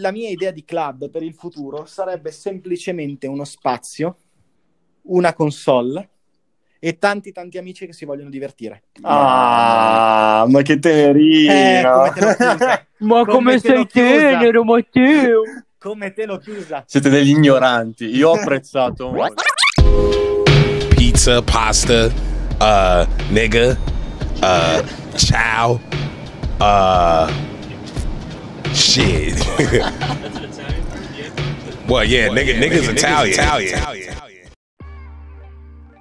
la mia idea di club per il futuro sarebbe semplicemente uno spazio, una console e tanti tanti amici che si vogliono divertire. Ah, ma che Eh, tenerino! come te l'ho chiusa? Ma Come come, sei tenero, Matteo? Come te l'ho chiusa? Siete degli ignoranti. Io ho apprezzato molto. pizza, pasta, uh, nigga, uh, ciao, uh, shit. well, yeah, nigga, nigga's Italian. Italian.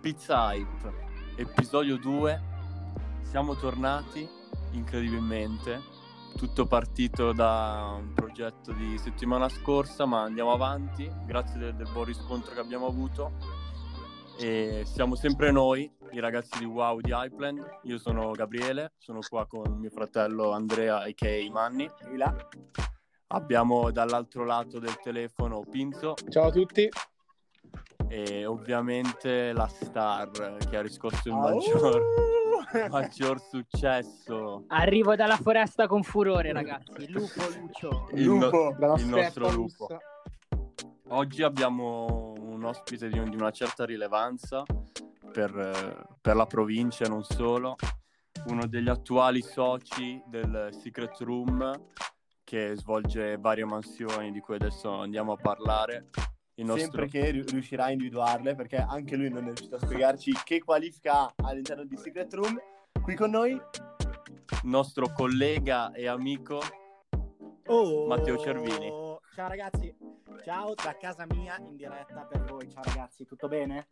Pizza Hype, episodio 2. Siamo tornati incredibilmente. Tutto partito da un progetto di settimana scorsa, ma andiamo avanti grazie del, del buon riscontro che abbiamo avuto. E siamo sempre noi, i ragazzi di Wow di Hypeland. Io sono Gabriele, sono qua con mio fratello Andrea a.k.a. Manni. Di là. Abbiamo dall'altro lato del telefono Pinzo Ciao a tutti. e ovviamente la star che ha riscosso il Ah, maggior, maggior successo. Arrivo dalla foresta con furore, ragazzi. Lupo, Lucio. Il, no- Lupo. Dalla il nostro lupo. russa. Oggi abbiamo un ospite di, un- di una certa rilevanza per, per la provincia e non solo, uno degli attuali soci del Secret Room che svolge varie mansioni di cui adesso andiamo a parlare. Il nostro... Sempre che ri- riuscirà a individuarle, perché anche lui non è riuscito a spiegarci che qualifica ha all'interno di Secret Room. Qui con noi, nostro collega e amico Oh, Matteo Cervini. Ciao ragazzi, ciao da casa mia in diretta per voi. Ciao ragazzi, tutto bene?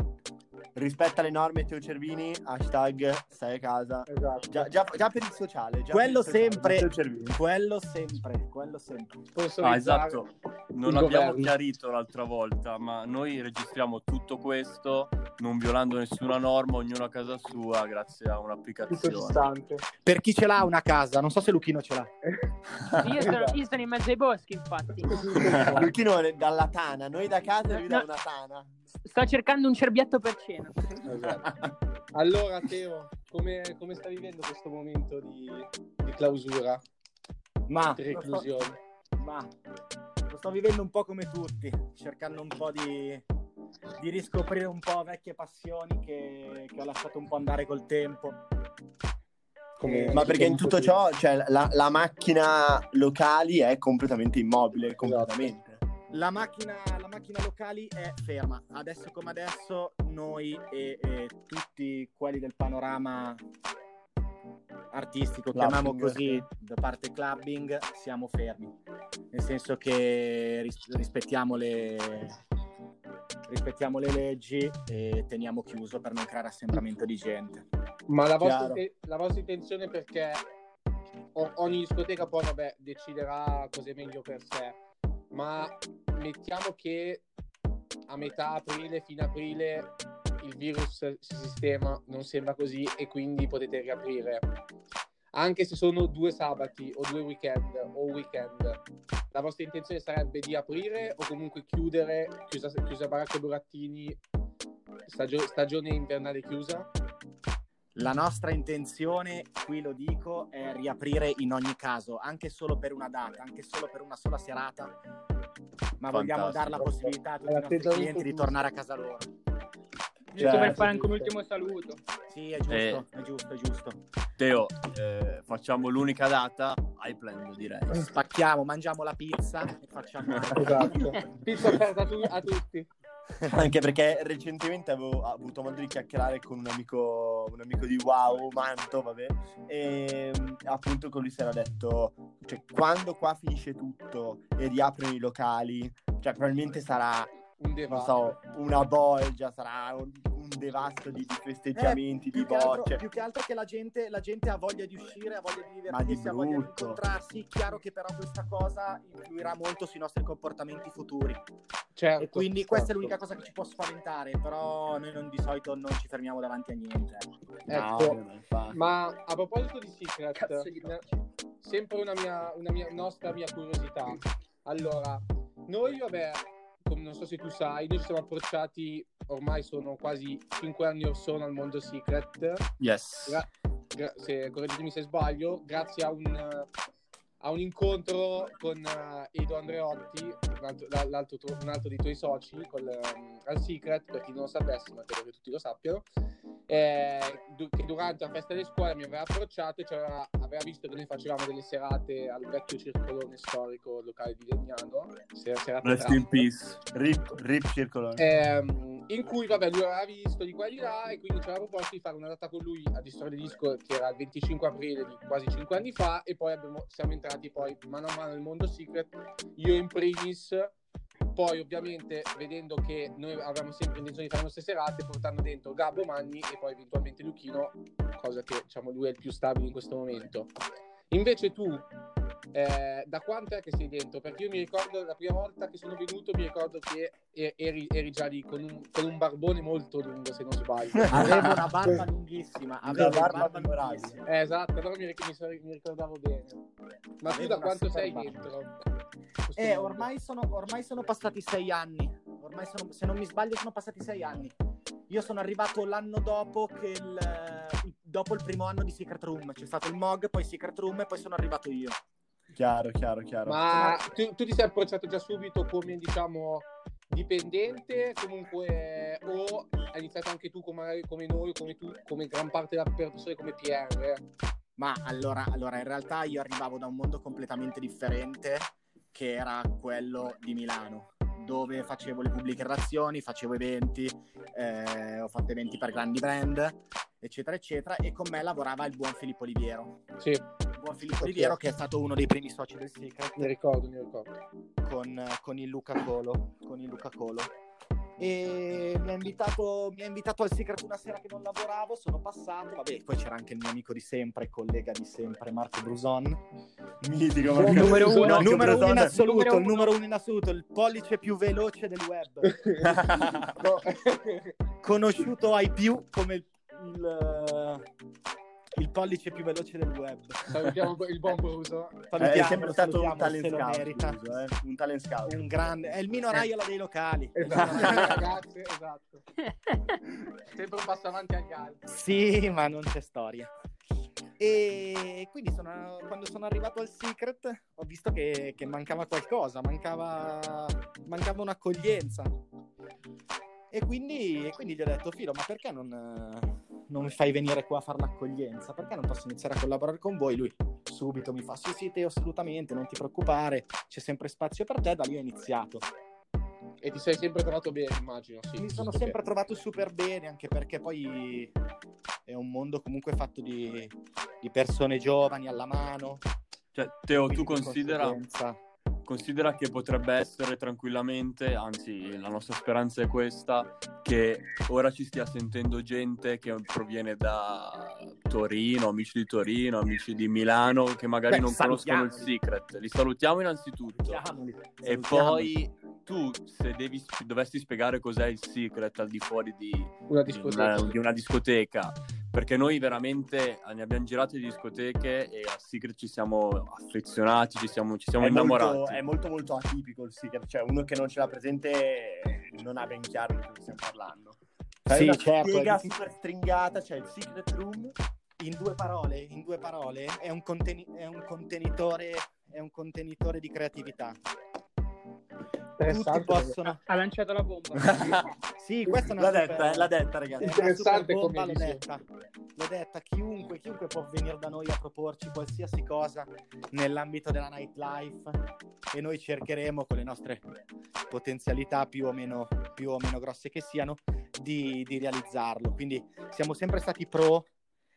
Rispetta le norme Teo Cervini, hashtag stai a casa. Esatto. Già, già- già per il sociale. già Quello il sociale, sempre. Quello sempre, quello sempre. Ah, esatto, non il l'abbiamo governo. chiarito l'altra volta, ma noi registriamo tutto questo non violando nessuna norma, ognuno a casa sua, grazie a un'applicazione. Per chi ce l'ha una casa, non so se Luchino ce l'ha. Io sono, io sono in mezzo ai boschi, infatti. Luchino è dalla Tana, noi da casa lui da No. una Tana. Sto cercando un cerbiatto per cena. Esatto. Allora, Teo, come, come stai vivendo questo momento di, di clausura, Ma di lo sto, reclusione? ma lo sto vivendo un po' come tutti, cercando un po' di, di riscoprire un po' vecchie passioni che, che ho lasciato un po' andare col tempo. Come- Ma perché in tutto ciò, cioè, la, la macchina locali è completamente immobile, completamente. La macchina, la macchina locali è ferma. Adesso come adesso noi e, e tutti quelli del panorama artistico, chiamiamo Clubbing. così, da parte clubbing, siamo fermi. Nel senso che ris- rispettiamo le, rispettiamo le leggi e teniamo chiuso per non creare assembramento di gente. Ma la vostra, inte- la vostra intenzione perché o- ogni discoteca poi vabbè deciderà cosa è meglio per sé, ma mettiamo che a metà aprile, fine aprile, il virus si sistema, non sembra così e quindi potete riaprire. Anche se sono due sabati o due weekend o weekend, la vostra intenzione sarebbe di aprire o comunque chiudere, chiusa, chiusa Baracca Burattini, stagio- stagione invernale chiusa? La nostra intenzione, qui lo dico, è riaprire in ogni caso, anche solo per una data, anche solo per una sola serata, ma vogliamo dare la possibilità a tutti i nostri clienti di tornare a casa loro. Giusto Cioè, per fare anche un ultimo saluto. Sì, è giusto, Eh. è giusto, è giusto. Teo, eh, facciamo l'unica data, Hypeland direi. Spacchiamo, mangiamo la pizza e facciamo... Esatto. Pizza aperta a, tu- a tutti. Anche perché recentemente avevo avuto modo di chiacchierare con un amico, un amico di Wow, Manto, vabbè, e mm, appunto con lui si era detto, cioè quando qua finisce tutto e riaprono i locali, cioè probabilmente sarà, Un non so, una bolgia, sarà un, un devasto di, di festeggiamenti, di che altro, bocce. più che altro che la gente, la gente ha voglia di uscire, ha voglia di Ma di divertirsi, ha voglia di incontrarsi. Chiaro che però questa cosa influirà molto sui nostri comportamenti futuri. Certo, E quindi questa è certo. l'unica cosa che ci può spaventare, però noi non, di solito non ci fermiamo davanti a niente. No, Ecco, ma infatti. ma a proposito di Secret, di una- sempre una, mia, una mia, nostra mia curiosità. Allora, noi, vabbè, come non so se tu sai, noi ci siamo approcciati, ormai sono quasi 5 anni or sono al mondo Secret. Yes. Gra- gra- se, correggetemi se sbaglio, grazie a un, a un incontro con uh, Edo Andreotti, un altro, l'altro, un altro dei tuoi soci, col, um, al Secret, per chi non lo sapesse, ma credo che tutti lo sappiano, eh, che durante la festa delle scuole mi aveva approcciato e aveva, aveva, visto che noi facevamo delle serate al vecchio circolone storico locale di Legnano. Serate Rest in peace, rip, rip circolone. Eh, in cui vabbè, lui aveva visto di qua e di là e quindi ci aveva proposto di fare una data con lui a Distoria Disco che era il 25 aprile di quasi 5 anni fa e poi abbiamo, siamo entrati poi mano a mano nel mondo secret, io in primis poi ovviamente vedendo che noi avevamo sempre intenzione di fare le nostre serate, portando dentro Gabbo Magni e poi eventualmente Luchino, cosa che diciamo lui è il più stabile in questo momento. Invece tu, eh, da quanto è che sei dentro? Perché io mi ricordo la prima volta che sono venuto, mi ricordo che eri, eri già lì con un, con un, barbone molto lungo, se non sbaglio. Avevo una barba lunghissima, avevo una barba, barba lunghissima. Eh, esatto, allora mi, mi, mi, ricordavo bene. Ma avevo tu da quanto sei barba. dentro? Eh, ormai sono, ormai sono passati sei anni. Ormai sono, se non mi sbaglio, sono passati sei anni. Io sono arrivato l'anno dopo che il, dopo il primo anno di Secret Room. C'è stato il MOG, poi Secret Room e poi sono arrivato io. Chiaro, chiaro, chiaro. Ma tu, tu ti sei approcciato già subito come, diciamo, dipendente comunque o hai iniziato anche tu come, come noi, come tu, come gran parte delle persone come PR? Ma allora, allora, in realtà io arrivavo da un mondo completamente differente che era quello di Milano dove facevo le pubbliche relazioni, facevo eventi, eh, ho fatto eventi per grandi brand, eccetera, eccetera, e con me lavorava il buon Filippo Oliviero. Sì. Buon Filippo okay. Oliviero che è stato uno dei primi soci del Secret. Mi ricordo, mi ricordo. Con, con il Luca Colo. Con il Luca Colo e mi ha, invitato, mi ha invitato al Secret una sera che non lavoravo, sono passato, vabbè, poi c'era anche il mio amico di sempre, collega di sempre, Marco Bruson. Mitico, Marco numero uno, numero uno in assoluto, numero il numero uno in assoluto, il pollice più veloce del web. Conosciuto ai più come il, il il pollice più veloce del web. Salutiamo il buon Bruso. è sempre stato un talent scout. Bruso, eh? Un talent scout. Un grande. È il Mino Raiola dei locali. Esatto, ragazzi, esatto. sempre un passo avanti agli altri. Sì, ma non c'è storia. E quindi sono, quando sono arrivato al Secret ho visto che, che mancava qualcosa, mancava, mancava un'accoglienza. E quindi, e quindi, gli ho detto, Filo, ma perché non, non mi fai venire qua a fare l'accoglienza? Perché non posso iniziare a collaborare con voi? Lui subito mi fa, sì, sì, te assolutamente, non ti preoccupare, c'è sempre spazio per te, da lì ho iniziato. E ti sei sempre trovato bene, immagino. Sì, mi sono sempre bene. trovato super bene, anche perché poi è un mondo comunque fatto di, di persone giovani alla mano. Cioè, Teo, tu considera considera che potrebbe essere tranquillamente, anzi la nostra speranza è questa, che ora ci stia sentendo gente che proviene da Torino, amici di Torino, amici di Milano, che magari Beh, non conoscono il Secret. Li salutiamo innanzitutto. Salutiamoli. E poi tu, se devi, dovessi spiegare cos'è il Secret al di fuori di una discoteca, di una, di una discoteca perché noi veramente ne abbiamo girate di discoteche e al Secret ci siamo affezionati, ci siamo, ci siamo è innamorati. Molto, è molto molto atipico il Secret, cioè uno che non ce l'ha presente non ha ben chiaro di cosa stiamo parlando. Fai sì, certo. Spiega super stringata, cioè il Secret Room. In due parole, in due parole, è un, conteni- è un contenitore, è un contenitore di creatività tutti possono... Ha lanciato la bomba. sì, questa è una l'ha super... detta, eh, l'ha detta, ragazzi. Interessante bomba, come l'ho detta. L'ho detta, chiunque, chiunque può venire da noi a proporci qualsiasi cosa nell'ambito della nightlife e noi cercheremo con le nostre potenzialità più o meno, più o meno grosse che siano di, di realizzarlo. Quindi siamo sempre stati pro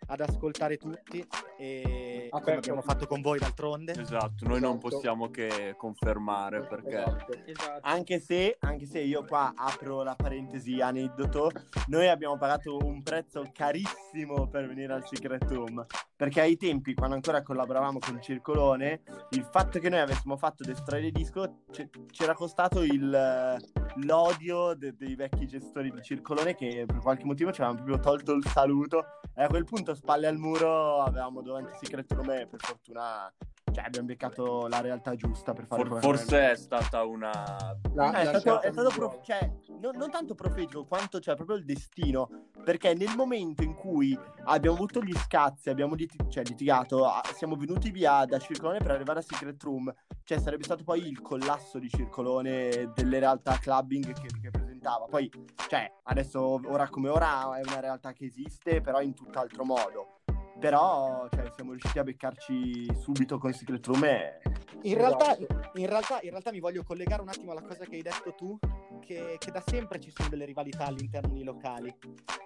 ad ascoltare tutti e ah, come abbiamo fatto con voi d'altronde. Esatto, noi esatto. non possiamo che confermare perché esatto. Esatto. Anche, se, anche se io qua apro la parentesi aneddoto, noi abbiamo pagato un prezzo carissimo per venire al Secret Room perché ai tempi quando ancora collaboravamo con Circolone il fatto che noi avessimo fatto Destroy Disco c- c'era costato il, l'odio de- dei vecchi gestori di Circolone che per qualche motivo ci avevano proprio tolto il saluto e a quel punto spalle al muro avevamo davanti Secret Room e per fortuna cioè, abbiamo beccato la realtà giusta per fare For, forse è stata una la, eh, è, stato, è stato prof... cioè, non, non, tanto profetico quanto cioè, proprio il destino perché nel momento in cui abbiamo avuto gli scazzi, abbiamo lit- cioè, litigato, siamo venuti via da Circolone per arrivare a Secret Room, cioè sarebbe stato poi il collasso di Circolone delle realtà clubbing che, che presentava. Poi, cioè, adesso, ora come ora, è una realtà che esiste, però in tutt'altro modo. Però, cioè, siamo riusciti a beccarci subito con Secret Room e... In realtà, in, realtà, in realtà mi voglio collegare un attimo alla cosa che hai detto tu, che, che da sempre ci sono delle rivalità all'interno dei locali.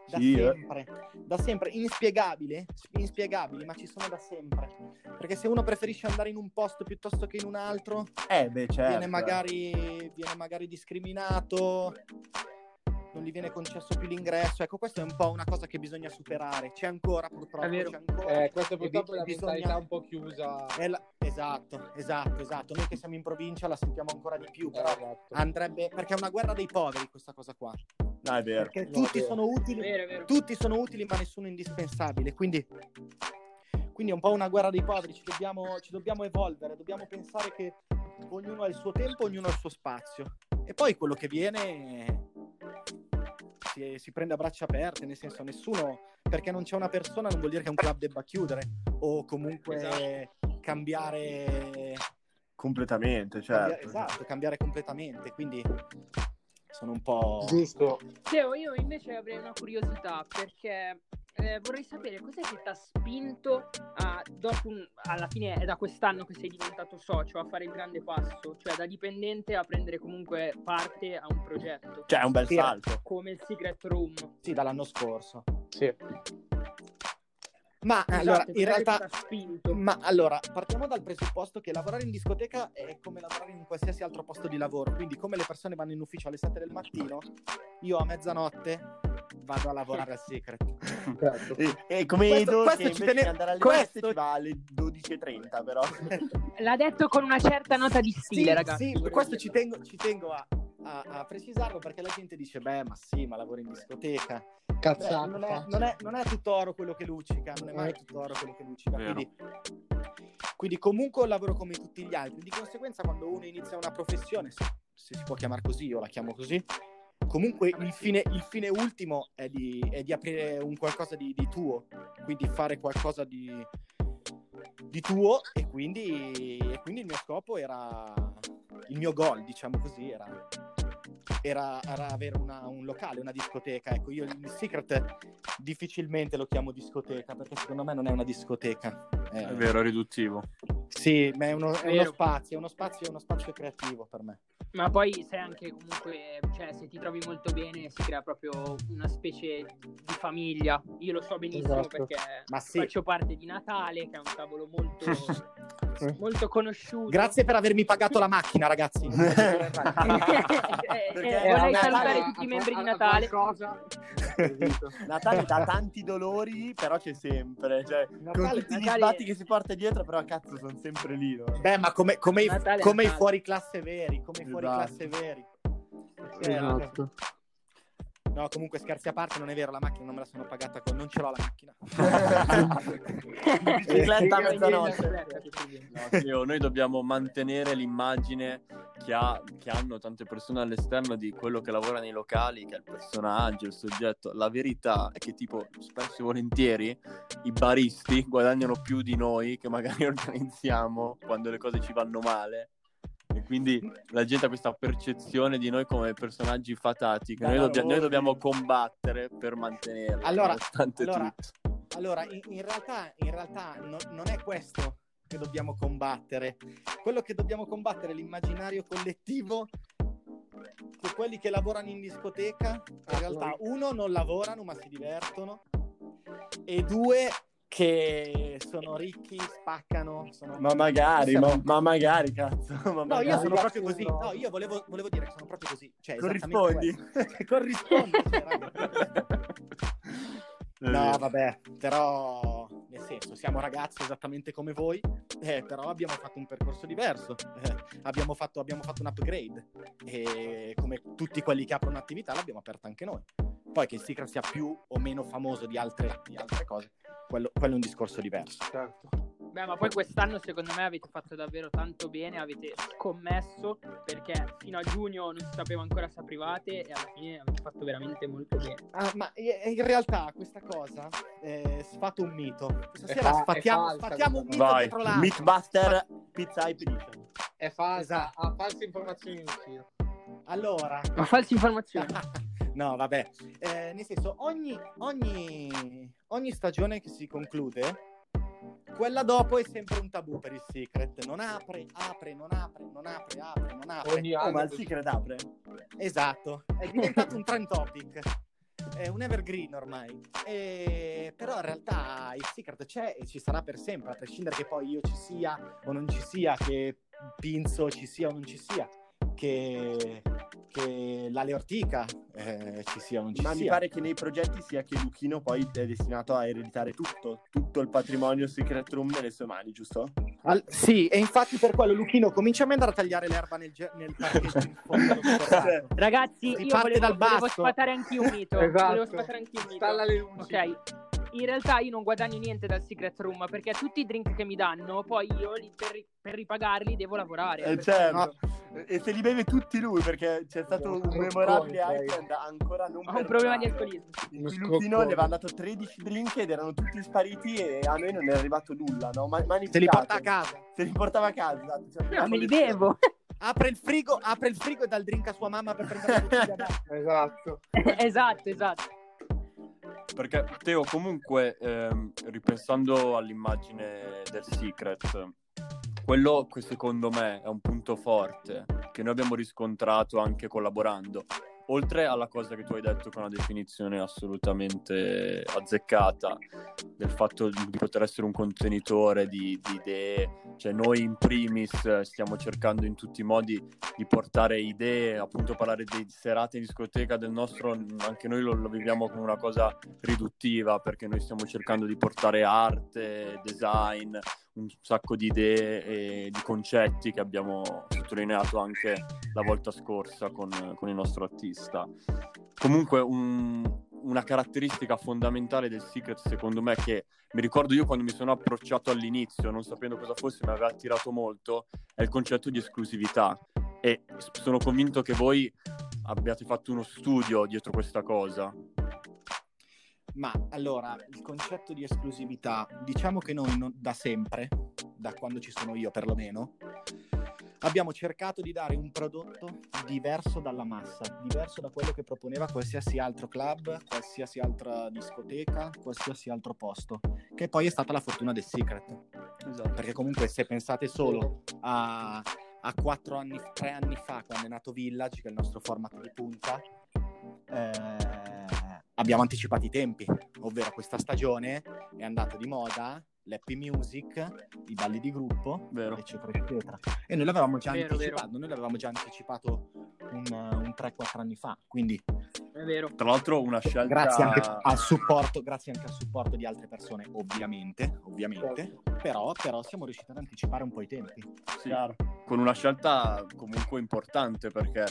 Da Sì, eh. sempre, da sempre, inspiegabili, inspiegabili, ma ci sono da sempre. Perché se uno preferisce andare in un posto piuttosto che in un altro, Eh, beh, certo. viene, magari, viene magari discriminato, non gli viene concesso più l'ingresso. Ecco, questa è un po' una cosa che bisogna superare. C'è ancora, purtroppo, È vero. c'è ancora. Eh, questa purtroppo è la bisogna- mentalità un po' chiusa. È la- Esatto, esatto, esatto. Noi che siamo in provincia la sentiamo ancora di più, però Esatto. andrebbe perché è una guerra dei poveri questa cosa qua. No, è vero. Perché No, tutti vero. sono utili, vero, vero. tutti sono utili, ma nessuno è indispensabile. Quindi, quindi è un po' una guerra dei poveri. Ci dobbiamo, ci dobbiamo evolvere, dobbiamo pensare che ognuno ha il suo tempo, ognuno ha il suo spazio. E poi quello che viene si, si prende a braccia aperte, nel senso nessuno, perché non c'è una persona non vuol dire che un club debba chiudere o comunque Esatto. cambiare Completamente, certo. esatto, cambiare completamente. Quindi sono un po'. Giusto. Teo, io invece avrei una curiosità perché eh, vorrei sapere cos'è che ti ha spinto a, dopo un- alla fine è da quest'anno che sei diventato socio a fare il grande passo, cioè da dipendente a prendere comunque parte a un progetto Cioè, è un bel Sì. salto. come il Secret Room. Sì, dall'anno scorso. Sì. Ma Esatto, allora, in realtà. ti ha spinto? Ma allora, partiamo dal presupposto che lavorare in discoteca è come lavorare in qualsiasi altro posto di lavoro. Quindi, come le persone vanno in ufficio alle 7 del mattino, io a mezzanotte vado a lavorare al secret. Certo. E, e come Questo- questo che ci invece tene- andare alle questo- 7 ci va alle 12.30, però. L'ha detto con una certa nota di stile, sì, ragazzi. sì, questo ci tengo, ci tengo a, a- a precisarlo perché la gente dice: Beh, ma sì, ma lavoro in discoteca. Beh, Cazzata. non, è, non, è, non è tutto oro quello che luccica, non è mai Eh. tutto oro quello che luccica. Vero. Quindi, quindi comunque lavoro come tutti gli altri. Di conseguenza, quando uno inizia una professione, se, se si può chiamare così, io la chiamo così, comunque il fine, il fine ultimo è di, è di aprire un qualcosa di, di tuo, quindi fare qualcosa di, di tuo. E quindi, e quindi il mio scopo era, il mio goal, diciamo così, era era, era avere una- un locale, una discoteca. Ecco, io il Secret difficilmente lo chiamo discoteca perché secondo me non è una discoteca. Eh, È vero, è riduttivo. Sì, ma è uno, è uno spazio, è uno spazio, è uno spazio creativo per me. Ma poi sei anche comunque, cioè se ti trovi molto bene si crea proprio una specie di famiglia. Io lo so benissimo Esatto. perché sì. faccio parte di Natale, che è un tavolo molto, molto conosciuto. Grazie per avermi pagato la macchina, ragazzi. Eh, eh, vorrei Natale- salutare tutti i membri di Natale. Qualcosa. Natale dà tanti dolori, però c'è sempre. Cioè, con Natale- tutti gli Natale- sbatti che si porta dietro, però cazzo, sono sempre lì. no? Beh, ma come, come i, Natale come i fuori classe veri, come i fuori Esatto. classe veri. Eh, Esatto. No, comunque scherzi a parte, non è vero, la macchina non me la sono pagata con... Non ce l'ho la macchina. Bicicletta a mezzanotte. No, noi dobbiamo mantenere l'immagine che, ha- che hanno tante persone all'esterno di quello che lavora nei locali, che è il personaggio, il soggetto. La verità è che, tipo, spesso e volentieri i baristi guadagnano più di noi che magari organizziamo quando le cose ci vanno male. E quindi la gente ha questa percezione di noi come personaggi fatati che noi, dobbia- noi dobbiamo combattere per mantenerli. Allora, allora. Allora, in, in realtà, in realtà no- non è questo che dobbiamo combattere. Quello che dobbiamo combattere è l'immaginario collettivo che quelli che lavorano in discoteca, in realtà, uno, non lavorano ma si divertono, e due, che sono ricchi, spaccano. Sono... Ma magari, ma, ma magari, cazzo. Ma No, io magari. sono Ragazzi, proprio così. no. Io volevo, volevo dire che sono proprio così. Cioè, Corrispondi. Corrispondi. cioè. No, vabbè, però nel senso, siamo ragazzi esattamente come voi, eh, però abbiamo fatto un percorso diverso, eh, abbiamo, fatto, abbiamo fatto un upgrade e come tutti quelli che aprono un'attività l'abbiamo aperta anche noi. Poi che il Secret sia più o meno famoso di altre, di altre cose, quello, quello è un discorso diverso. Certo. Beh, ma poi quest'anno secondo me avete fatto davvero tanto bene, avete scommesso perché fino a giugno non si sapeva ancora se aprivate e alla fine avete fatto veramente molto bene. Ah, ma i- in realtà questa cosa è sfato un mito. Questa È sera fa- è sfattiamo, falsa sfattiamo un mito Vai, dietro l'altro. Mythbuster Pizza Hype Edition. È falsa, Esatto. ha false informazioni in giro. Allora, Ma false informazioni. no, vabbè, Eh, nel senso, ogni, ogni, ogni stagione che si conclude, quella dopo è sempre un tabù per il Secret. Non apre, apre, non apre, non apre, apre, non apre. Ogni Oh, anno ma il. Secret apre? Esatto, è diventato un trend topic. È un evergreen ormai. E- Però in realtà il secret c'è e ci sarà per sempre, a prescindere che poi io ci sia o non ci sia, che Pinzo ci sia o non ci sia, che, che l'Ale Ortica eh, ci sia o non ci Ma sia. mi pare che nei progetti sia che Luchino poi è destinato a ereditare tutto, tutto il patrimonio Secret Room nelle sue mani, giusto? Al- sì, e infatti per quello Luchino comincia a andare a tagliare l'erba nel, ge- nel parcheggio in fondo. Ragazzi, Si io parte volevo, dal volevo basso. sfatare anche un mito. Esatto. Volevo sfatare anche un mito. Stalla le luci. Ok, in realtà io non guadagno niente dal secret room perché tutti i drink che mi danno, poi io li- per, per ripagarli devo lavorare. Eh, Perché- certo. E se li beve tutti lui, perché c'è stato un memorabile weekend ancora non Ho un problema di alcolismo. Luchino scroccone. le aveva dato 13 drink ed erano tutti spariti e a noi non è arrivato nulla, no? Ma, Se li porta a casa. Se li portava a casa, esatto. cioè, No, me li bevo. Apre il frigo, apre il frigo e dà il drink a sua mamma per prendere la bottiglia. Esatto. esatto, esatto. Perché Teo, comunque, ehm, ripensando all'immagine del Secret, quello che secondo me è un punto forte che noi abbiamo riscontrato anche collaborando. Oltre alla cosa che tu hai detto con una definizione assolutamente azzeccata del fatto di poter essere un contenitore di, di idee, cioè noi in primis stiamo cercando in tutti i modi di portare idee, appunto parlare di serate in discoteca del nostro, anche noi lo, lo viviamo come una cosa riduttiva perché noi stiamo cercando di portare arte, design, un sacco di idee e di concetti che abbiamo sottolineato anche la volta scorsa con, con il nostro artista. Comunque un- una caratteristica fondamentale del Secret secondo me che mi ricordo io quando mi sono approcciato all'inizio non sapendo cosa fosse mi aveva attirato molto è il concetto di esclusività e sono convinto che voi abbiate fatto uno studio dietro questa cosa. Ma allora, il concetto di esclusività, diciamo che noi non- da sempre, da quando ci sono io perlomeno, abbiamo cercato di dare un prodotto diverso dalla massa, diverso da quello che proponeva qualsiasi altro club, qualsiasi altra discoteca, qualsiasi altro posto, che poi è stata la fortuna del Secret. Esatto. Perché comunque se pensate solo a, a quattro anni, tre anni fa, quando è nato Village, che è il nostro format di punta, eh, abbiamo anticipato i tempi, ovvero questa stagione è andata di moda l'happy music, i balli di gruppo, Vero. eccetera, eccetera. E noi l'avevamo già Vero, anticipato, vero. noi l'avevamo già anticipato un, un 3-4 anni fa, quindi È vero. Tra l'altro una scelta grazie anche al supporto, grazie anche al supporto di altre persone, ovviamente, ovviamente, però, però siamo riusciti ad anticipare un po' i tempi. Sì, con una scelta comunque importante perché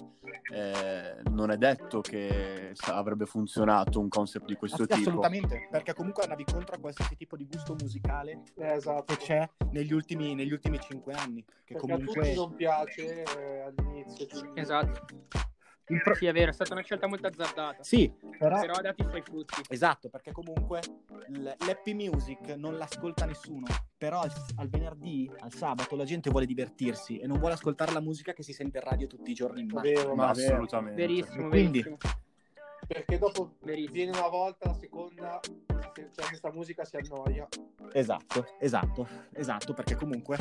eh, non è detto che avrebbe funzionato un concept di questo Ass- tipo. Assolutamente, perché comunque andavi contro a qualsiasi tipo di gusto musicale Eh, esatto. che c'è negli ultimi, negli ultimi cinque anni. Che Perché a tutti comunque non piace eh, all'inizio. quindi- Esatto. Il pro- Sì, è vero, è stata una scelta molto azzardata. Sì, però... Però ha dato i suoi frutti. Esatto, perché comunque l- l'happy music non l'ascolta nessuno, però al, al venerdì, al sabato, la gente vuole divertirsi e non vuole ascoltare la musica che si sente in radio tutti i giorni macchina. vero, Ma ma vero. assolutamente. Verissimo, Quindi- verissimo. Perché dopo verissimo. viene una volta, la seconda, se c'è questa musica si annoia. Esatto, esatto, esatto, perché comunque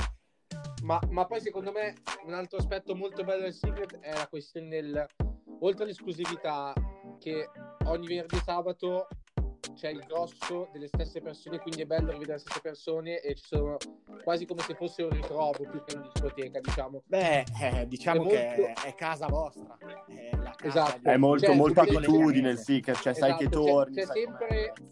Ma, ma poi secondo me un altro aspetto molto bello del Secret è la questione del... Oltre all'esclusività, che ogni venerdì e sabato c'è il grosso delle stesse persone, quindi è bello rivedere le stesse persone e ci sono quasi come se fosse un ritrovo più che una discoteca, diciamo. Beh, eh, diciamo È che molto- è casa vostra. È la casa Esatto. di- È molto, Cioè, molto abitudine il Secret, cioè sai Esatto, che c'è- torni. c'è sai sempre- com'è.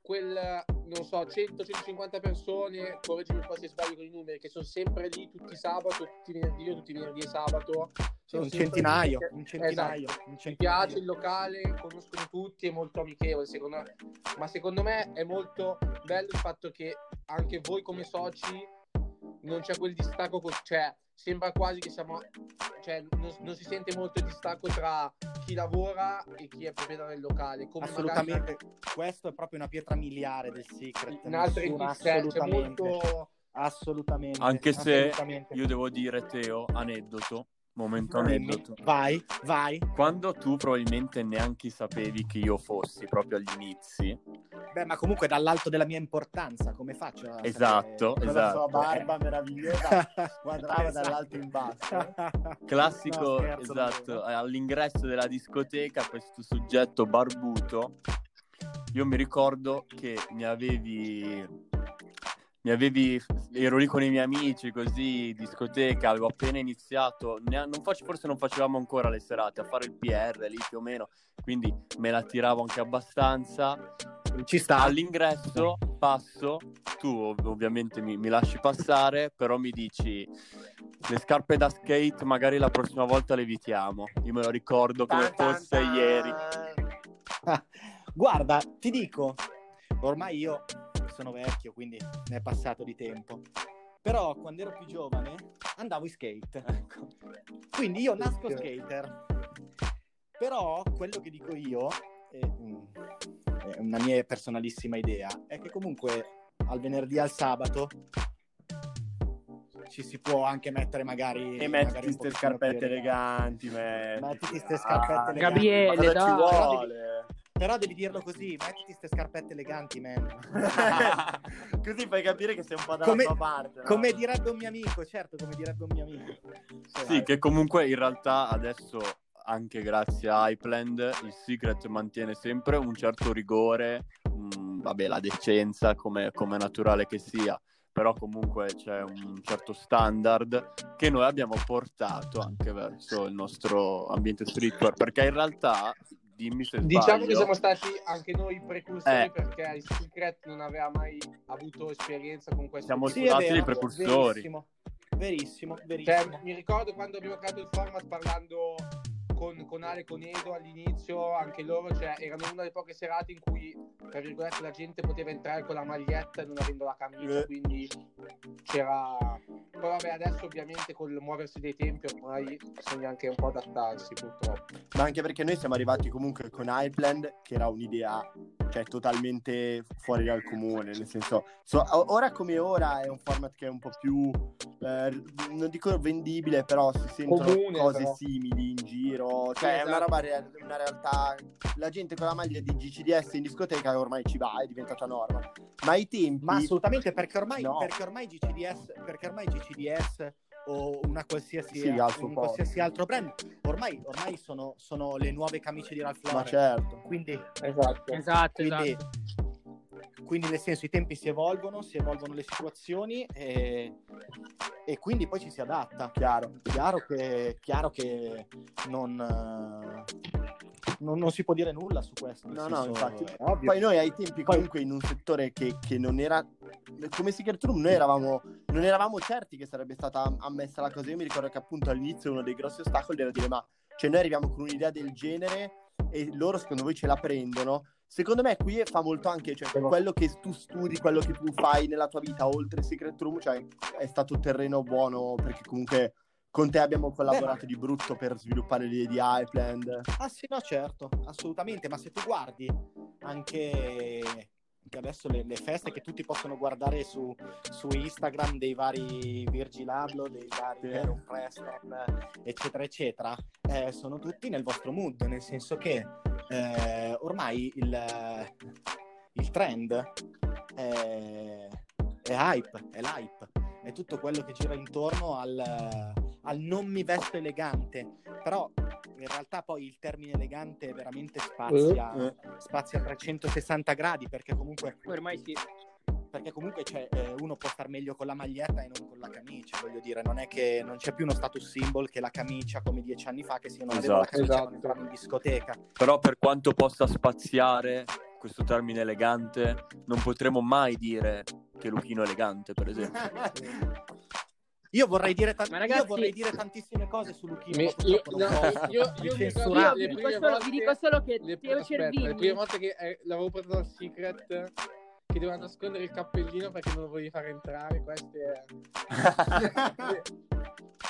quel, non so, 100-150 persone, correggimi un po' se sbaglio con i numeri, che sono sempre lì tutti sabato, tutti i venerdì o tutti i venerdì e sabato. Sono un centinaio, lì un centinaio, Esatto. un Mi centinaio. piace il locale, conoscono tutti, è molto amichevole secondo me. Ma secondo me è molto bello il fatto che anche voi come soci non c'è quel distacco, co- cioè sembra quasi che siamo, cioè non, non si sente molto il distacco tra chi lavora e chi è proprietario del locale. Come Assolutamente, questo è proprio una pietra miliare del secret. magari in altre assolutamente, molto... assolutamente. Anche se assolutamente. io devo dire, Teo, aneddoto, momento aneddoto. Vai, vai. Quando tu probabilmente neanche sapevi chi io fossi proprio agli inizi, Beh, ma comunque dall'alto della mia importanza, come faccio? a Esatto, sapere- Con la sua esatto. barba meravigliosa guardava Esatto. dall'alto in basso. classico, No, scherzo, esatto, non all'ingresso della discoteca questo soggetto barbuto, io mi ricordo che mi avevi... Mi avevi, ero lì con i miei amici, così, discoteca, avevo appena iniziato, ne- non fac- forse non facevamo ancora le serate, a fare il PR lì più o meno, quindi me la tiravo anche abbastanza. Ci sta. All'ingresso passo, tu ov- ovviamente mi, mi lasci passare, però mi dici le scarpe da skate magari la prossima volta le evitiamo. Io me lo ricordo come Tan, tan, fosse tan. ieri. Guarda, ti dico, ormai io sono vecchio, quindi ne è passato di tempo. Però quando ero più giovane andavo in skate. Ecco. Quindi io nasco skater. Però quello che dico io, è, mm, è una mia personalissima idea, è che comunque al venerdì al sabato ci si può anche mettere magari... E mettiti queste scarpette eleganti, mettiti. Mettiti ste scarpette eleganti. Gabriele, Cosa ci vuole? Però devi dirlo così, mettiti ste scarpette eleganti, man. Così fai capire che sei un po' dalla Come- tua parte. no? Come direbbe un mio amico, certo, come direbbe un mio amico. Sì, che comunque in realtà adesso, anche grazie a Hypland, il Secret mantiene sempre un certo rigore, mm, vabbè, la decenza come, come naturale che sia, però comunque c'è un certo standard che noi abbiamo portato anche verso il nostro ambiente streetwear, perché in realtà, dimmi se Diciamo sbaglio, che siamo stati anche noi precursori Eh. perché il Secret non aveva mai avuto esperienza con questo Siamo tipo Sì, stati vero, dei precursori. Verissimo, verissimo, Cioè, verissimo. mi ricordo quando abbiamo creato il format parlando con, con Ale con Edo all'inizio, anche loro, cioè, erano una delle poche serate in cui, tra virgolette, la gente poteva entrare con la maglietta e non avendo la camicia, Eh. quindi c'era... Poi vabbè, adesso ovviamente col muoversi dei tempi ormai bisogna anche un po' adattarsi purtroppo. Ma anche perché noi siamo arrivati comunque con Hypeland, che era un'idea cioè, totalmente fuori dal comune. Nel senso, so- ora come ora è un format che è un po' più, eh, non dico vendibile, però si sentono Comune, cose però. simili giro. Cioè, è una esatto. roba, real- una realtà. La gente con la maglia di GCDS in discoteca ormai ci va, è diventata norma. Ma ai tempi. Ma assolutamente perché ormai, No. perché ormai GCDS, perché ormai GCDS o una qualsiasi, Sì, al suo un posto. qualsiasi altro brand, ormai, ormai sono, sono le nuove camicie di Ralph Ma Lauren. certo. Quindi, Esatto. Esatto, quindi, esatto. Quindi nel senso i tempi si evolvono, si evolvono le situazioni e, e quindi poi ci si adatta. Chiaro. Chiaro che, chiaro che non, non, non si può dire nulla su questo. No, no, infatti. ovvio. Poi noi ai tempi Poi- comunque in un settore che, che non era come Secret Room noi eravamo non eravamo certi che sarebbe stata am- ammessa la cosa io mi ricordo che appunto all'inizio uno dei grossi ostacoli era dire ma cioè noi arriviamo con un'idea del genere e loro secondo voi ce la prendono secondo me qui fa molto anche cioè, quello che tu studi quello che tu fai nella tua vita oltre Secret Room cioè è stato terreno buono perché comunque con te abbiamo collaborato di brutto per sviluppare l'idea di Hypeland Ah sì, no, certo, assolutamente, ma se tu guardi anche, anche adesso le, le feste che tutti possono guardare su, su Instagram dei vari Virgil Abloh, dei vari. Aaron Preston, eccetera, eccetera, eh, sono tutti nel vostro mood, nel senso che eh, ormai il, il trend è, è hype, è l'hype, è tutto quello che gira intorno al, al non mi vesto elegante, però in realtà poi il termine elegante veramente spazia, Eh. spazia a 360 gradi perché comunque, Ormai sì. Perché comunque c'è, eh, uno può star meglio con la maglietta e non con la camicia, voglio dire, non è che non c'è più uno status symbol che la camicia come dieci anni fa che se non avevo la Esatto. camicia Esatto. non in discoteca. Però per quanto possa spaziare questo termine elegante, non potremo mai dire che Luchino è elegante, per esempio. Io vorrei dire, Ma ragazzi- io vorrei dire tantissime cose su Luchino, Mi- io, no, io, io mi le solo, volte, vi dico solo che le, Teo aspetta, le Cervini prime volte che eh, l'avevo portato al Secret che doveva nascondere il cappellino perché non lo volevi far entrare queste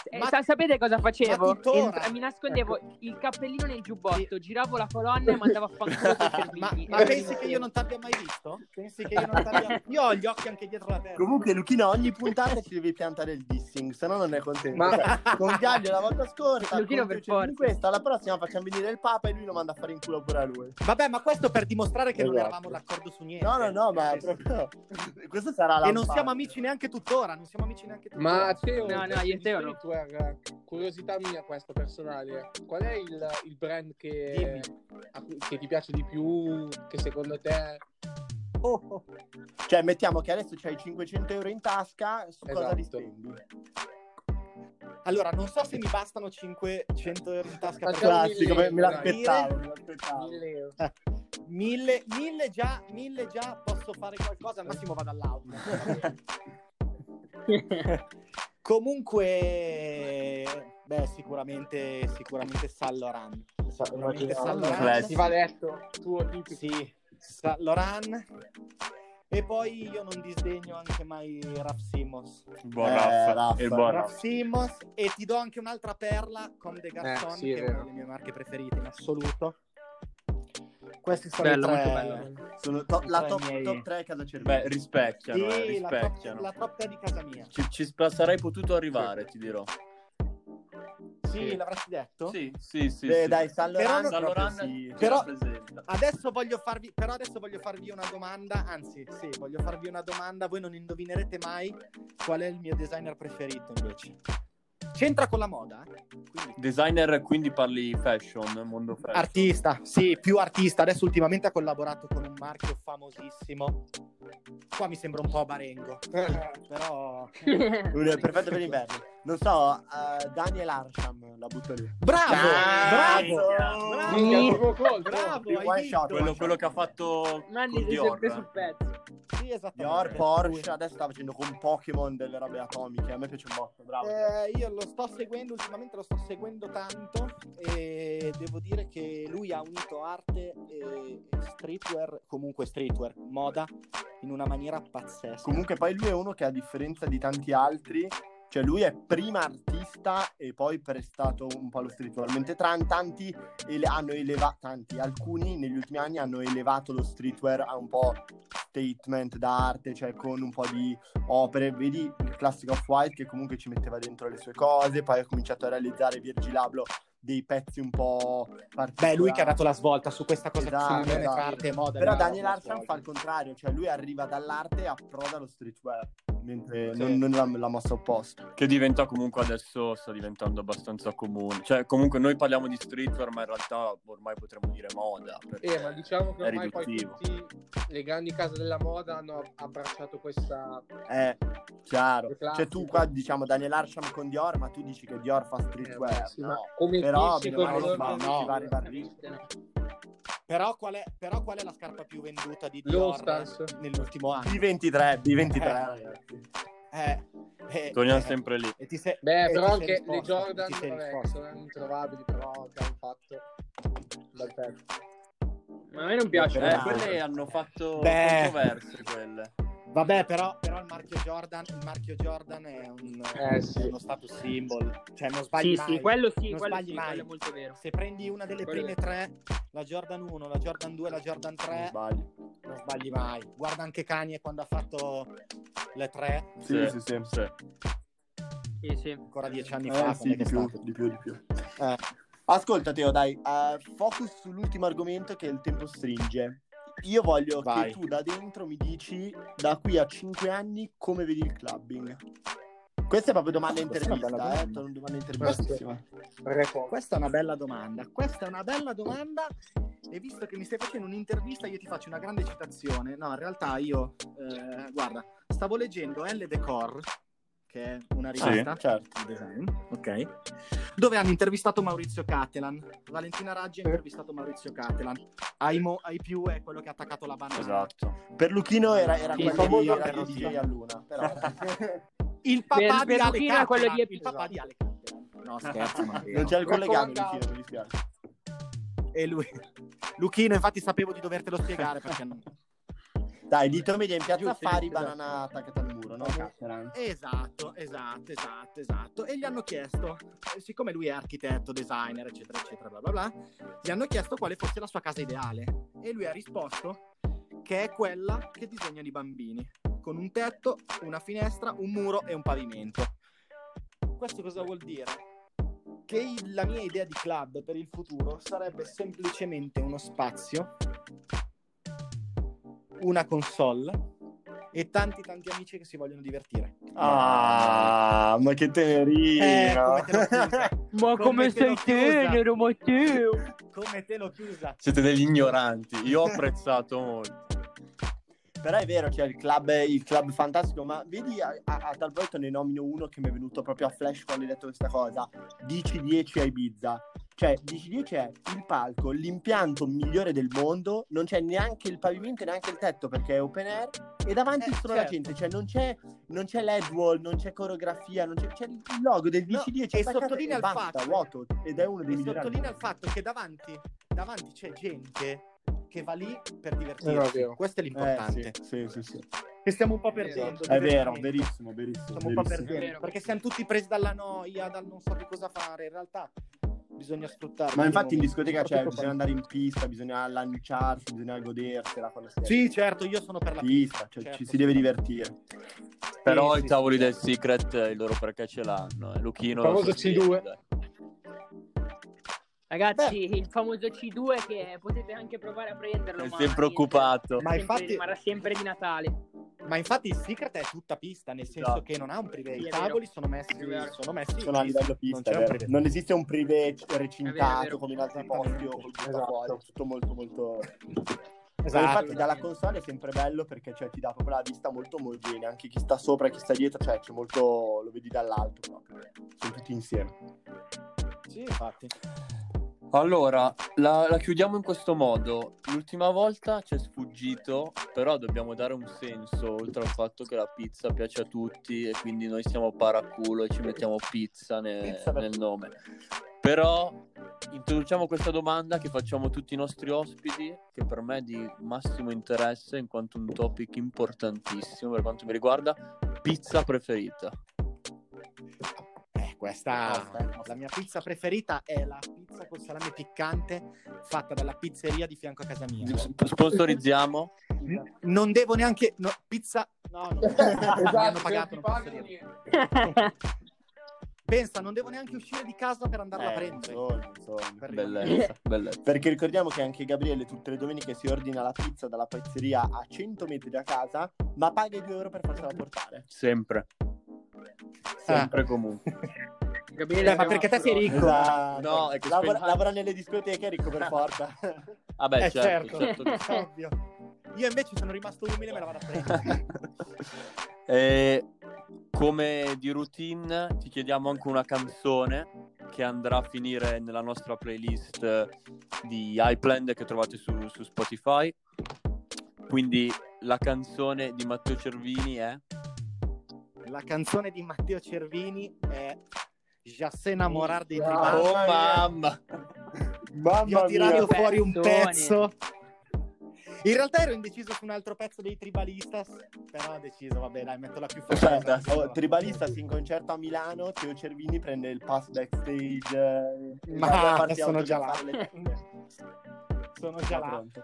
Eh, Ma- sa- sapete cosa facevo? Entra- mi nascondevo il cappellino nel giubbotto, giravo la colonna e mandavo a fanculo Ma, ma pensi che io non t'abbia mai visto? Pensi che io non t'abbia... Io ho gli occhi anche dietro la testa. Comunque, Luchino, ogni puntata ci devi piantare il dissing, se no non è contento. Ma- Cioè, con Gaglio la volta scorsa, Luchino per forza. questa, la prossima facciamo venire il Papa e lui lo manda a fare in culo pure a lui. Vabbè, ma questo per dimostrare che non Esatto. eravamo d'accordo su niente. No, no, no, ma Senso- proprio... Questa sarà la E non siamo amici neanche tuttora, non siamo amici neanche tuttora. Ma Teo, No, no, te io Teo no. streetwear, curiosità mia questa personale, qual è il, il brand che, a che ti piace di più, che secondo te... Oh, oh. Cioè, mettiamo che adesso c'hai 500 euro in tasca, su cosa li Esatto. spendi? Allora, non so se mi bastano 500 euro in tasca Classico, me, l'aspettavo, me l'aspettavo. Mille euro. Mille, mille già, mille già posso fare qualcosa, al massimo vado all'auto. Comunque, beh, sicuramente, sicuramente Saint Laurent. Sicuramente Laurent. Classico. Si va detto, tuo tipico. Sì, Laurent. E poi io non disdegno anche mai Raf Simons. Il buon Eh, buon Raf Raff. Simons e ti do anche un'altra perla, Comme des Garçons, Eh, sì, che è una delle mie marche preferite in assoluto. Questi sono Bello, i tre... molto bello. Sono to- la top, miei- top 3 casa cervello. Beh, rispecchiano, eh, Sì, la top, rispecchiano. la top 3 di casa mia. Ci, ci sp- sarei potuto arrivare, ti dirò. Sì, Sì. l'avresti detto? Sì, sì, sì. Beh, sì. dai, San Però Laurent non- San sì. Però-. Adesso voglio farvi, però adesso voglio farvi una domanda, anzi, sì, voglio farvi una domanda, voi non indovinerete mai qual è il mio designer preferito invece. C'entra con la moda? Quindi, Designer, quindi parli fashion, mondo fashion. artista, sì, più artista. Adesso ultimamente ha collaborato con un marchio famosissimo. Qua mi sembra un po' Barengo, però... Perfetto per l'inverno. Non so, eh, Daniel Arsham, la butto lì. Bravo, Cazzo! bravo, bravo, bravo, hai shot, vinto. quello, quello che ha fatto Nanni Dior. sempre sul pezzo. Sì, esattamente. Dior, Porsche, adesso sta facendo con Pokémon delle robe atomiche. A me piace un botto, bravo. Eh, io lo sto seguendo, ultimamente lo sto seguendo tanto e devo dire che lui ha unito arte e streetwear, comunque streetwear, moda, in una maniera pazzesca. Comunque poi lui è uno che a differenza di tanti altri, cioè lui è prima artista e poi prestato un po' allo streetwear, mentre tanti ele- hanno elevato, tanti, alcuni negli ultimi anni hanno elevato lo streetwear a un po' statement d'arte, cioè con un po' di opere, vedi il classico Off-White che comunque ci metteva dentro le sue cose, poi ha cominciato a realizzare Virgil Abloh dei pezzi un po' particolari. Beh, lui che ha dato la svolta su questa cosa Esatto, esatto. arte e moda. Però Daniel svolta. fa il contrario, cioè lui arriva dall'arte e approda allo streetwear, mentre Sì. non, non la, la mossa opposta. Che diventa comunque adesso sta diventando abbastanza comune. Cioè, comunque noi parliamo di streetwear, ma in realtà ormai potremmo dire moda. perché Eh, ma diciamo che è ormai poi riduttivo. tutti le grandi case della moda hanno abbracciato questa... Eh, chiaro. Cioè tu qua diciamo Daniel Arsham con Dior, ma tu dici che Dior fa Eh, streetwear. beh, sì, no. come Però, Kiss, bene o come male, Lord si of va- the si va a Rings. Però qual, è, però qual è la scarpa più venduta di Dior nell'ultimo anno? B23, B23 Eh. ragazzi. Eh, eh, torniamo eh, sempre lì. e ti sei- Beh, e ti però anche le Jordan, ti sei vabbè, sono introvabili, però che hanno fatto bel pezzo. Ma a me non piace. Eh, quelle hanno fatto Beh. controversie quelle. Vabbè, però, però il marchio Jordan, il marchio Jordan è, un, Eh, sì. uno status symbol. Cioè, non sbagli Sì, mai. sì, quello sì, Non quello sbagli sì, mai. quello è molto vero. Se prendi una delle Quello prime è- tre, la Jordan 1, la Jordan 2, la Jordan Non 3, sbagli. non sbagli mai. Guarda anche Kanye quando ha fatto le tre, Sì, sì, sì. Sì, sì. ancora dieci anni Eh, fa. sì, di più, di più, di più. Eh. Ascolta Teo, dai, eh, focus sull'ultimo argomento che il tempo stringe. Io voglio Vai. che tu da dentro mi dici da qui a 5 anni come vedi il clubbing. Questa è proprio domanda Questa è una intervista, eh? domanda. Intervistissima. Questa è una bella domanda. Questa è una bella domanda. E visto che mi stai facendo un'intervista, io ti faccio una grande citazione. No, in realtà io, eh, guarda, stavo leggendo L. Decor, che è una Sì, rivista certo. di design, ok? Dove hanno intervistato Maurizio Catalan. Valentina Raggi ha intervistato Maurizio Catalan. Aimo, ai più è quello che ha attaccato la banana. Esatto. Per Luchino era, era Sì, quello famoso di Radio Luchino. DJ a Luna. Però... Il papà Per- di Ale è quello Catalan. di Il papà di Ale Catalan. No, scherzo, ma non c'è alcun legame, Raccomandato. Luchino, mi dispiace. E lui... Luchino, infatti sapevo di dovertelo spiegare perché... non- Dai, dito media in piazza Giusto, Fari, giusto, banana attaccata al muro, no? Esatto, esatto, esatto, esatto. E gli hanno chiesto, eh, siccome lui è architetto, designer, eccetera, eccetera, bla bla bla, gli hanno chiesto quale fosse la sua casa ideale. E lui ha risposto che è quella che disegnano i bambini, con un tetto, una finestra, un muro e un pavimento. Questo cosa vuol dire? Che la mia idea di club per il futuro sarebbe semplicemente uno spazio, una console e tanti tanti amici che si vogliono divertire. Ah, ma che Eh, tenerino. come te. Ma come, l'ho sei tenero, Matteo? Come te l'ho chiusa. Siete degli ignoranti. Io ho apprezzato molto. Però è vero, c'è il club, il club fantastico, ma vedi, a, a, a tal ne nomino uno che mi è venuto proprio a flash quando hai detto questa cosa. DC10 a Ibiza. Cioè, DC10 è il palco, l'impianto migliore del mondo, non c'è neanche il pavimento e neanche il tetto perché è open air e davanti Eh, solo la certo. gente, cioè non c'è, non c'è LED wall, non c'è coreografia, non c'è, c'è il logo del No, DC10 e sottolinea il basta, fatto- vuoto, ed è uno dei migliori. sottolinea il fatto che davanti, davanti c'è gente che va lì per Eh, no, divertirsi. vero. Questo è Eh, l'importante. sì, sì, sì, sì. Che stiamo un po' perdendo. È vero, verissimo, verissimo. Stiamo un po' verissimo. perdendo. Perché siamo tutti presi dalla noia, dal non so più cosa fare. In realtà bisogna sfruttare. Ma infatti in discoteca c'è, soprattutto bisogna andare in pista, bisogna lanciarsi, bisogna godersela quando si è Sì, certo, io sono per la pista, cioè, certo, ci si deve divertire. Però sì, i tavoli sì. del Secret, il loro perché ce l'hanno. eh. Luchino Il famoso sostiene, C2. dai. Ragazzi, il famoso C2 che potete anche provare a prenderlo. È sempre niente, occupato. Ma sempre- infatti- rimarrà sempre di Natale. Ma infatti il secret è tutta pista, nel senso Esatto. che non ha un privé. I tavoli sono messi, sono messi Sono a livello pista, non non esiste un privé recintato come in altri posti o Esatto. tutto molto molto... Esatto. infatti dalla console è sempre bello perché cioè, ti dà proprio la vista molto omogenea, anche chi sta sopra e chi sta dietro, cioè c'è molto... lo vedi dall'alto proprio, sono tutti insieme. Sì, infatti. Allora, la, la chiudiamo in questo modo. L'ultima volta ci è sfuggito, però dobbiamo dare un senso, oltre al fatto che la pizza piace a tutti e quindi noi siamo paraculo e ci mettiamo pizza, ne- Pizza nel tutti. nome. Però introduciamo questa domanda che facciamo a tutti i nostri ospiti, che per me è di massimo interesse in quanto un topic importantissimo per quanto mi riguarda. Pizza preferita. Eh, questa Aspetta. la mia pizza preferita è la pizza col salame piccante fatta dalla pizzeria di fianco a casa mia. Sp- Sponsorizziamo. Non devo neanche no, pizza No, no, mi hanno Esatto, pagato, non posso dire. Pensa, non devo neanche uscire di casa per andarla a Eh, prendere. insomma, insomma. Per Bellezza, bellezza. Perché ricordiamo che anche Gabriele tutte le domeniche si ordina la pizza dalla pizzeria a 100 metri da casa, ma paga i 2 euro per farsela portare. Sempre, sempre e comunque. Gabriele, Eh, ma perché te sei ricco? Esatto. No, è che lavora, spend- lavora nelle discoteche, è ricco per forza. Vabbè, Eh, certo, certo. certo che- Ovvio. Io invece sono rimasto umile e me la vado a prendere. E come di routine ti chiediamo anche una canzone che andrà a finire nella nostra playlist eh, di iPlan che trovate su, su Spotify. Quindi la canzone di Matteo Cervini è La canzone di Matteo Cervini è Ja se enamorar dei Oh, tribali. Oh mamma! Mamma Vi ho tirato mia. fuori un pezzo. In realtà ero indeciso su un altro pezzo dei Tribalistas, però ho deciso, vabbè, dai, metto la più Cioè, forte. oh, Tribalista si in concerto a Milano, Teo Cervini prende il pass backstage. eh, Ma sono già là. Sono già là. pronto.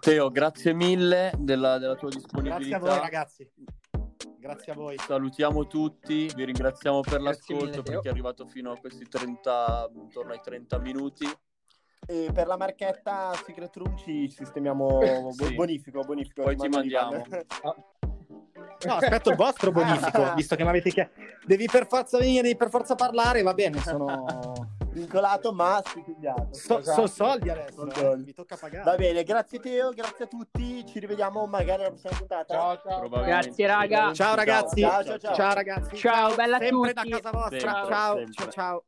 Teo, grazie mille della, della tua Grazie disponibilità. a voi, ragazzi. Grazie a voi. Salutiamo tutti, vi ringraziamo per Grazie l'ascolto mille, perché è arrivato fino a questi 30, intorno ai 30 minuti. E per la marchetta Secret Room ci sistemiamo Sì. bonifico, bonifico. Poi ti mandiamo. Ivan. No, aspetto il vostro bonifico, visto che mi avete chiesto. Devi per forza venire, devi per forza parlare, va bene, sono... vincolato ma stipendiato. So, Esatto. so soldi adesso, eh. soldi. mi tocca pagare. Va bene, grazie Teo, grazie a tutti, ci rivediamo magari alla prossima puntata. Ciao, ciao. Grazie, raga. Ciao ragazzi. Ciao, ciao, ciao. Ciao ragazzi. Ciao, bella a Sempre tutti. da casa vostra. Sempre, ciao, sempre. ciao, ciao.